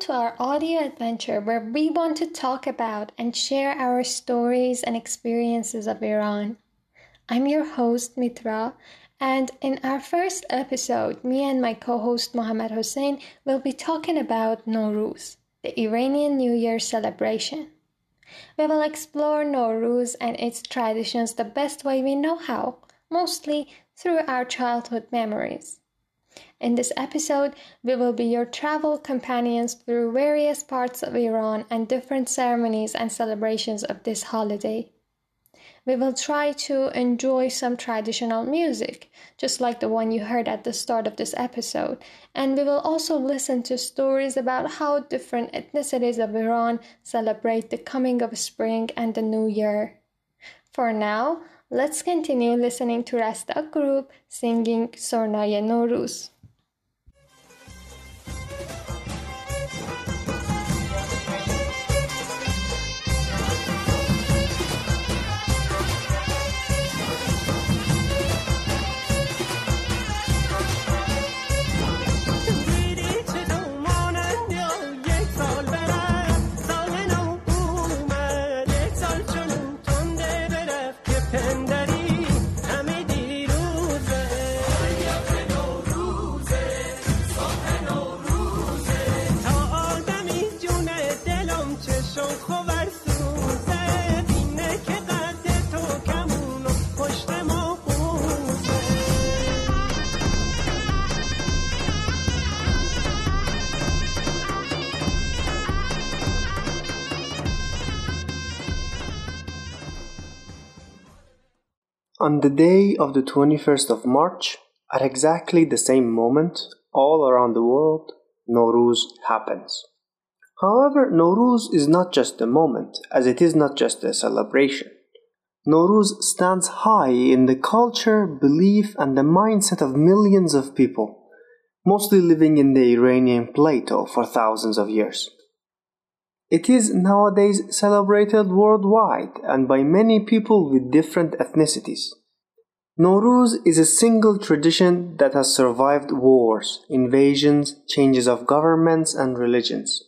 To our audio adventure where we want to talk about and share our stories and experiences of Iran. I'm your host, Mithra, and in our first episode, me and my co host Mohamad Hosein will be talking about Nowruz, the Iranian New Year celebration. We will explore Nowruz and its traditions the best way we know how, mostly through our childhood memories. In this episode, we will be your travel companions through various parts of Iran and different ceremonies and celebrations of this holiday. We will try to enjoy some traditional music, just like the one you heard at the start of this episode, and we will also listen to stories about how different ethnicities of Iran celebrate the coming of spring and the new year. For now, Let's continue listening to Rasta group singing Sornaya Nowruz. On the day of the 21st of March, at exactly the same moment, all around the world, Nowruz happens. However, Nowruz is not just a moment, as it is not just a celebration. Nowruz stands high in the culture, belief, and the mindset of millions of people, mostly living in the Iranian plateau for thousands of years. It is nowadays celebrated worldwide and by many people with different ethnicities. Nowruz is a single tradition that has survived wars, invasions, changes of governments, and religions.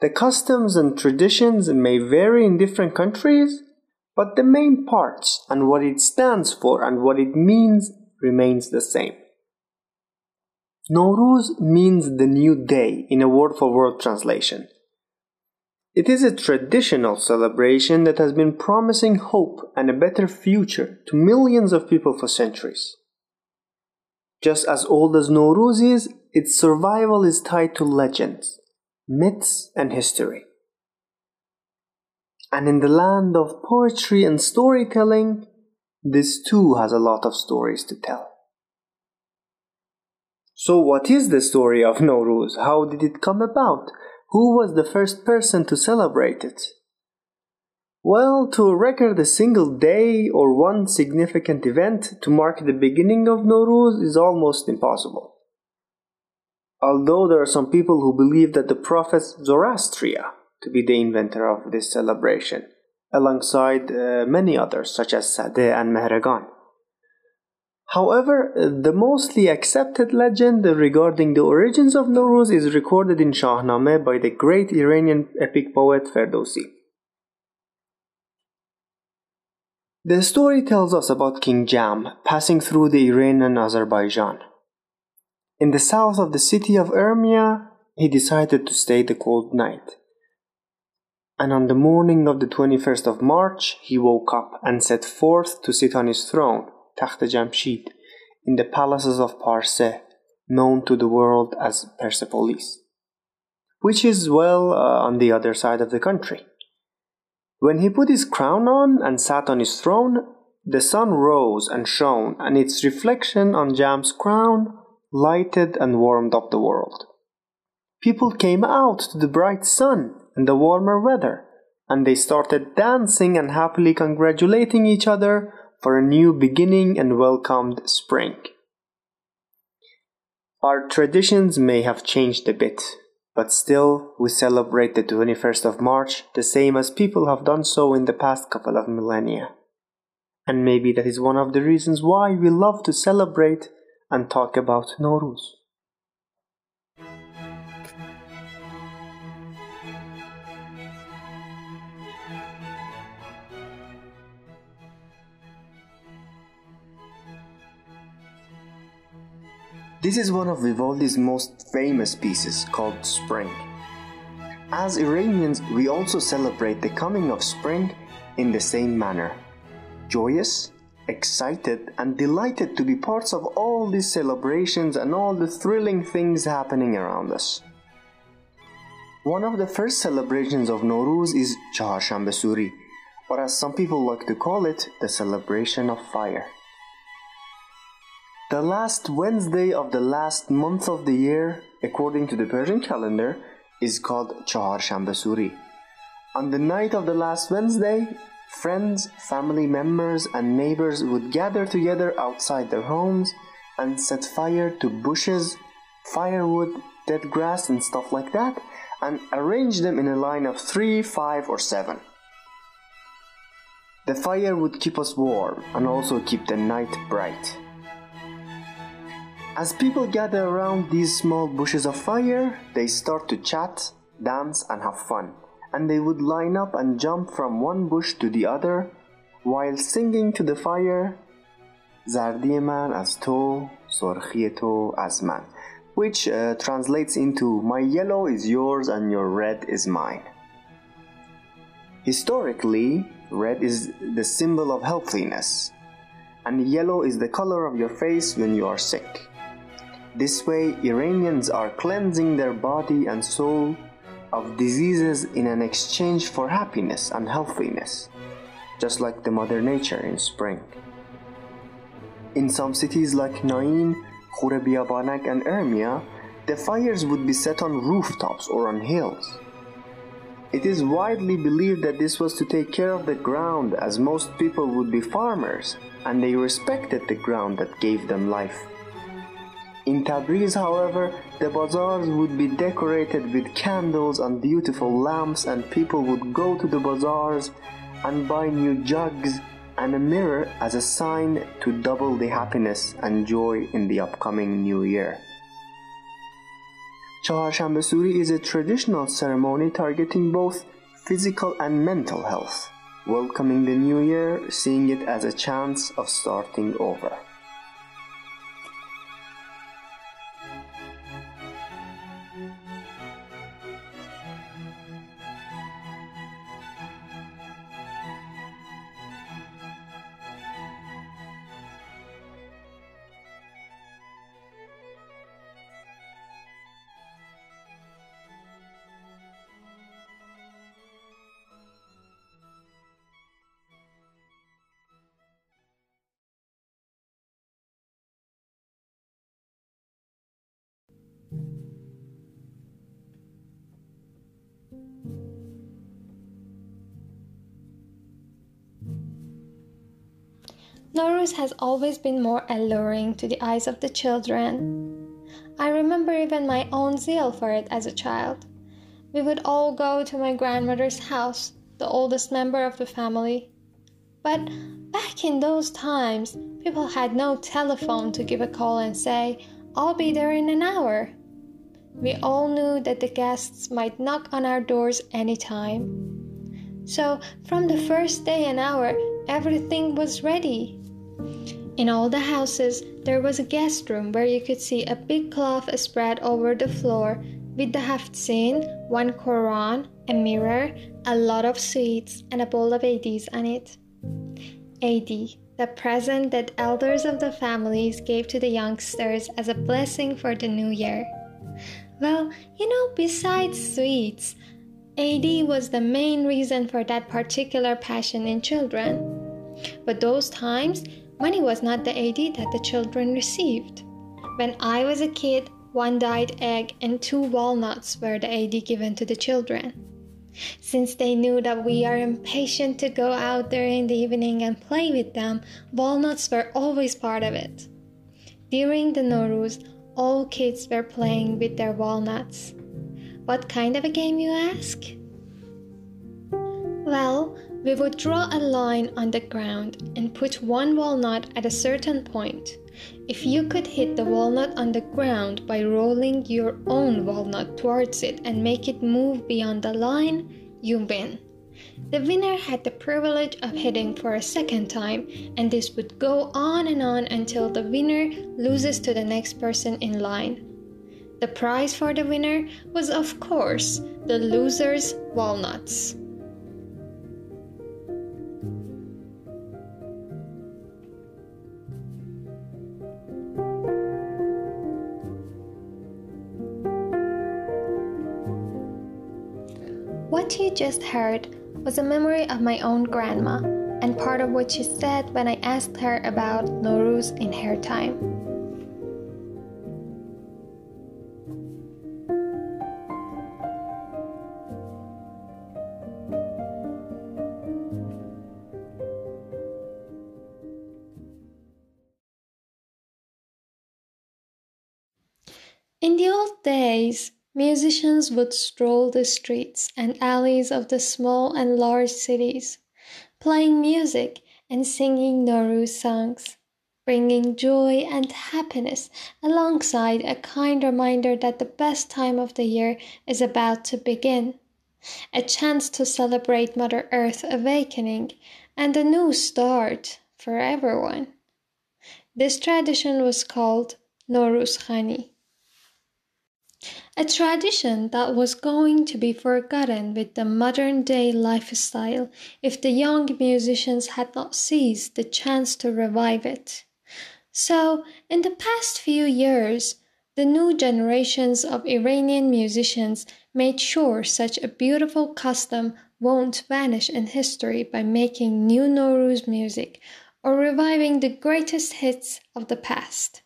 The customs and traditions may vary in different countries, but the main parts and what it stands for and what it means remains the same. Nowruz means the new day in a word for word translation. It is a traditional celebration that has been promising hope and a better future to millions of people for centuries. Just as old as Nowruz is, its survival is tied to legends, myths, and history. And in the land of poetry and storytelling, this too has a lot of stories to tell. So, what is the story of Nowruz? How did it come about? Who was the first person to celebrate it? Well, to record a single day or one significant event to mark the beginning of Nowruz is almost impossible. Although there are some people who believe that the prophet Zoroastria to be the inventor of this celebration, alongside uh, many others such as Sadeh and Mehregan. However, the mostly accepted legend regarding the origins of Nowruz is recorded in Shahnameh by the great Iranian epic poet Ferdowsi. The story tells us about King Jam passing through the Iran and Azerbaijan. In the south of the city of Urmia, he decided to stay the cold night. And on the morning of the 21st of March, he woke up and set forth to sit on his throne Takht Jamshid, in the palaces of Parse, known to the world as Persepolis, which is well uh, on the other side of the country. When he put his crown on and sat on his throne, the sun rose and shone, and its reflection on Jam's crown lighted and warmed up the world. People came out to the bright sun and the warmer weather, and they started dancing and happily congratulating each other for a new beginning and welcomed spring. Our traditions may have changed a bit, but still we celebrate the 21st of March the same as people have done so in the past couple of millennia. And maybe that is one of the reasons why we love to celebrate and talk about Nowruz. This is one of Vivaldi's most famous pieces called Spring. As Iranians, we also celebrate the coming of spring in the same manner. Joyous, excited, and delighted to be parts of all these celebrations and all the thrilling things happening around us. One of the first celebrations of Nowruz is Chaharshanbe Suri, or as some people like to call it, the celebration of fire. The last Wednesday of the last month of the year, according to the Persian calendar, is called Chaharshanbe Suri. On the night of the last Wednesday, friends, family members, and neighbors would gather together outside their homes and set fire to bushes, firewood, dead grass, and stuff like that, and arrange them in a line of three, five, or seven. The fire would keep us warm and also keep the night bright. As people gather around these small bushes of fire, they start to chat, dance, and have fun. And they would line up and jump from one bush to the other while singing to the fire زردی من از تو سرخی تو از من which uh, translates into my yellow is yours and your red is mine. Historically, red is the symbol of healthiness, and yellow is the color of your face when you are sick. This way, Iranians are cleansing their body and soul of diseases in an exchange for happiness and healthiness, just like the Mother Nature in spring. In some cities like Nain, Khurebiabanak, and Urmia, the fires would be set on rooftops or on hills. It is widely believed that this was to take care of the ground, as most people would be farmers and they respected the ground that gave them life. In Tabriz, however, the bazaars would be decorated with candles and beautiful lamps, and people would go to the bazaars and buy new jugs and a mirror as a sign to double the happiness and joy in the upcoming new year. Chaharshanbe Suri is a traditional ceremony targeting both physical and mental health, welcoming the new year, seeing it as a chance of starting over. Nowruz has always been more alluring to the eyes of the children. I remember even my own zeal for it as a child. We would all go to my grandmother's house, the oldest member of the family. But back in those times, people had no telephone to give a call and say, I'll be there in an hour. We all knew that the guests might knock on our doors anytime. So, from the first day and hour, everything was ready. In all the houses, there was a guest room where you could see a big cloth spread over the floor with the Haftsin, one Quran, a mirror, a lot of sweets, and a bowl of Eidis on it. Eidi, the present that elders of the families gave to the youngsters as a blessing for the new year. Well, you know, besides sweets, Eidi was the main reason for that particular passion in children. But those times, Money was not the Eidi that the children received. When I was a kid, one dyed egg and two walnuts were the Eidi given to the children. Since they knew that we are impatient to go out there in the evening and play with them, walnuts were always part of it. During the Nowruz, all kids were playing with their walnuts. What kind of a game, you ask? Well, we would draw a line on the ground and put one walnut at a certain point. If you could hit the walnut on the ground by rolling your own walnut towards it and make it move beyond the line, you win. The winner had the privilege of hitting for a second time, and this would go on and on until the winner loses to the next person in line. The prize for the winner was, of course, the loser's walnuts. Just heard was a memory of my own grandma, and part of what she said when I asked her about Nowruz in her time. In the old days, Musicians would stroll the streets and alleys of the small and large cities, playing music and singing Nowruz songs, bringing joy and happiness alongside a kind reminder that the best time of the year is about to begin. A chance to celebrate Mother Earth awakening and a new start for everyone. This tradition was called Nowruz Khani a tradition that was going to be forgotten with the modern day lifestyle if the young musicians had not seized the chance to revive it. So, in the past few years, the new generations of Iranian musicians made sure such a beautiful custom won't vanish in history by making new Nowruz music or reviving the greatest hits of the past.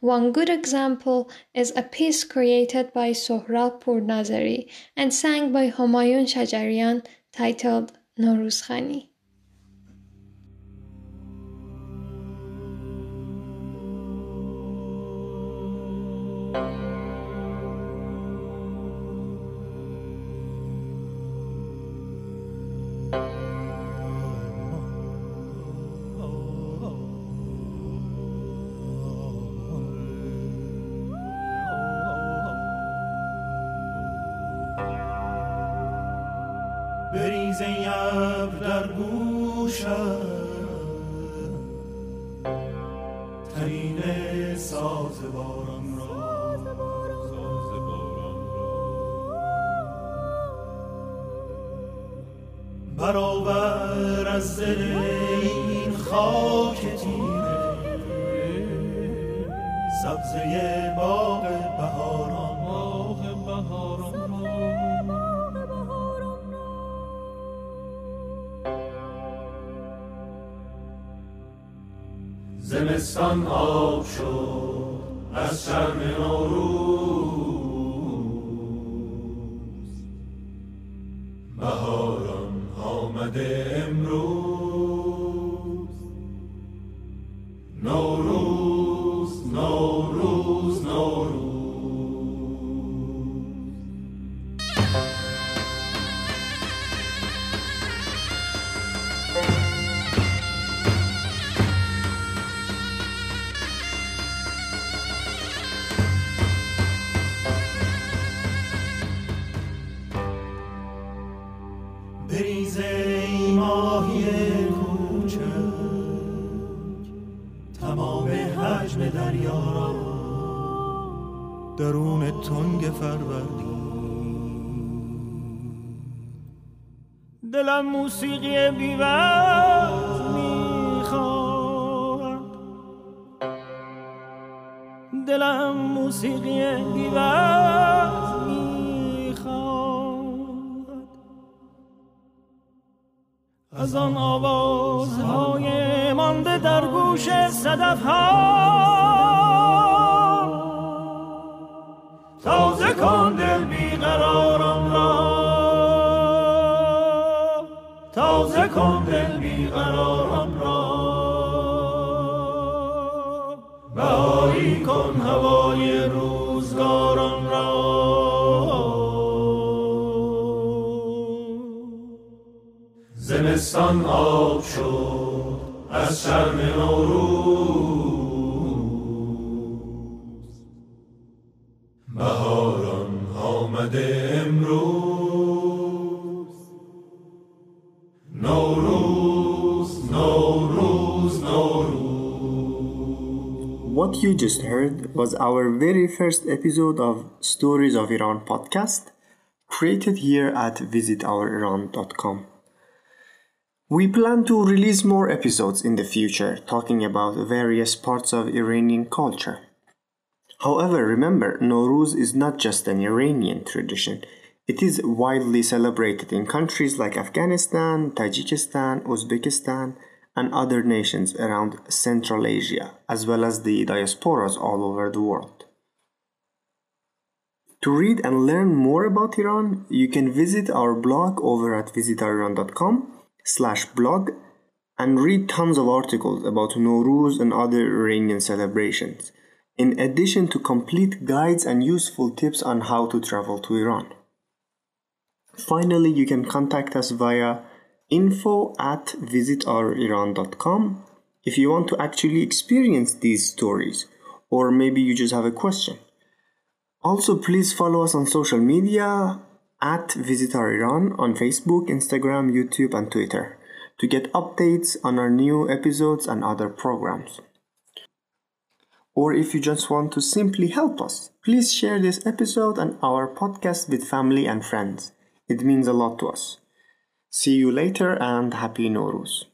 One good example is a piece created by Sohrab Pournazeri and sang by Homayoun Shajarian titled Nowruz Khani. سیاب در گوشم ترین ساز بارم را. برابر از دل این خاک تیره سبزه زمستان آب شد. از شرم نوروز دلم موسیقی بیوز می‌خواد. دلم موسیقی بیوز می‌خواد. از آن آوازهای مانده در گوش صدف ها تازه کن دل بیقرارم را. بهاری کن هوای روزگارم را. زمستان آب شد از شرم نوروز. What you just heard was our very first episode of Stories of Iran podcast, created here at visitouriran.com. We plan to release more episodes in the future talking about various parts of Iranian culture. However, remember, Nowruz is not just an Iranian tradition, it is widely celebrated in countries like Afghanistan, Tajikistan, Uzbekistan, and other nations around Central Asia, as well as the diasporas all over the world. To read and learn more about Iran, you can visit our blog over at visitiran.com slash blog and read tons of articles about Nowruz and other Iranian celebrations, in addition to complete guides and useful tips on how to travel to Iran. Finally, you can contact us via info at visitouriran.com if you want to actually experience these stories, or maybe you just have a question. Also, please follow us on social media at Visitor Iran on Facebook, Instagram, YouTube, and Twitter to get updates on our new episodes and other programs. Or if you just want to simply help us, please share this episode and our podcast with family and friends. It means a lot to us. See you later and happy Nowruz.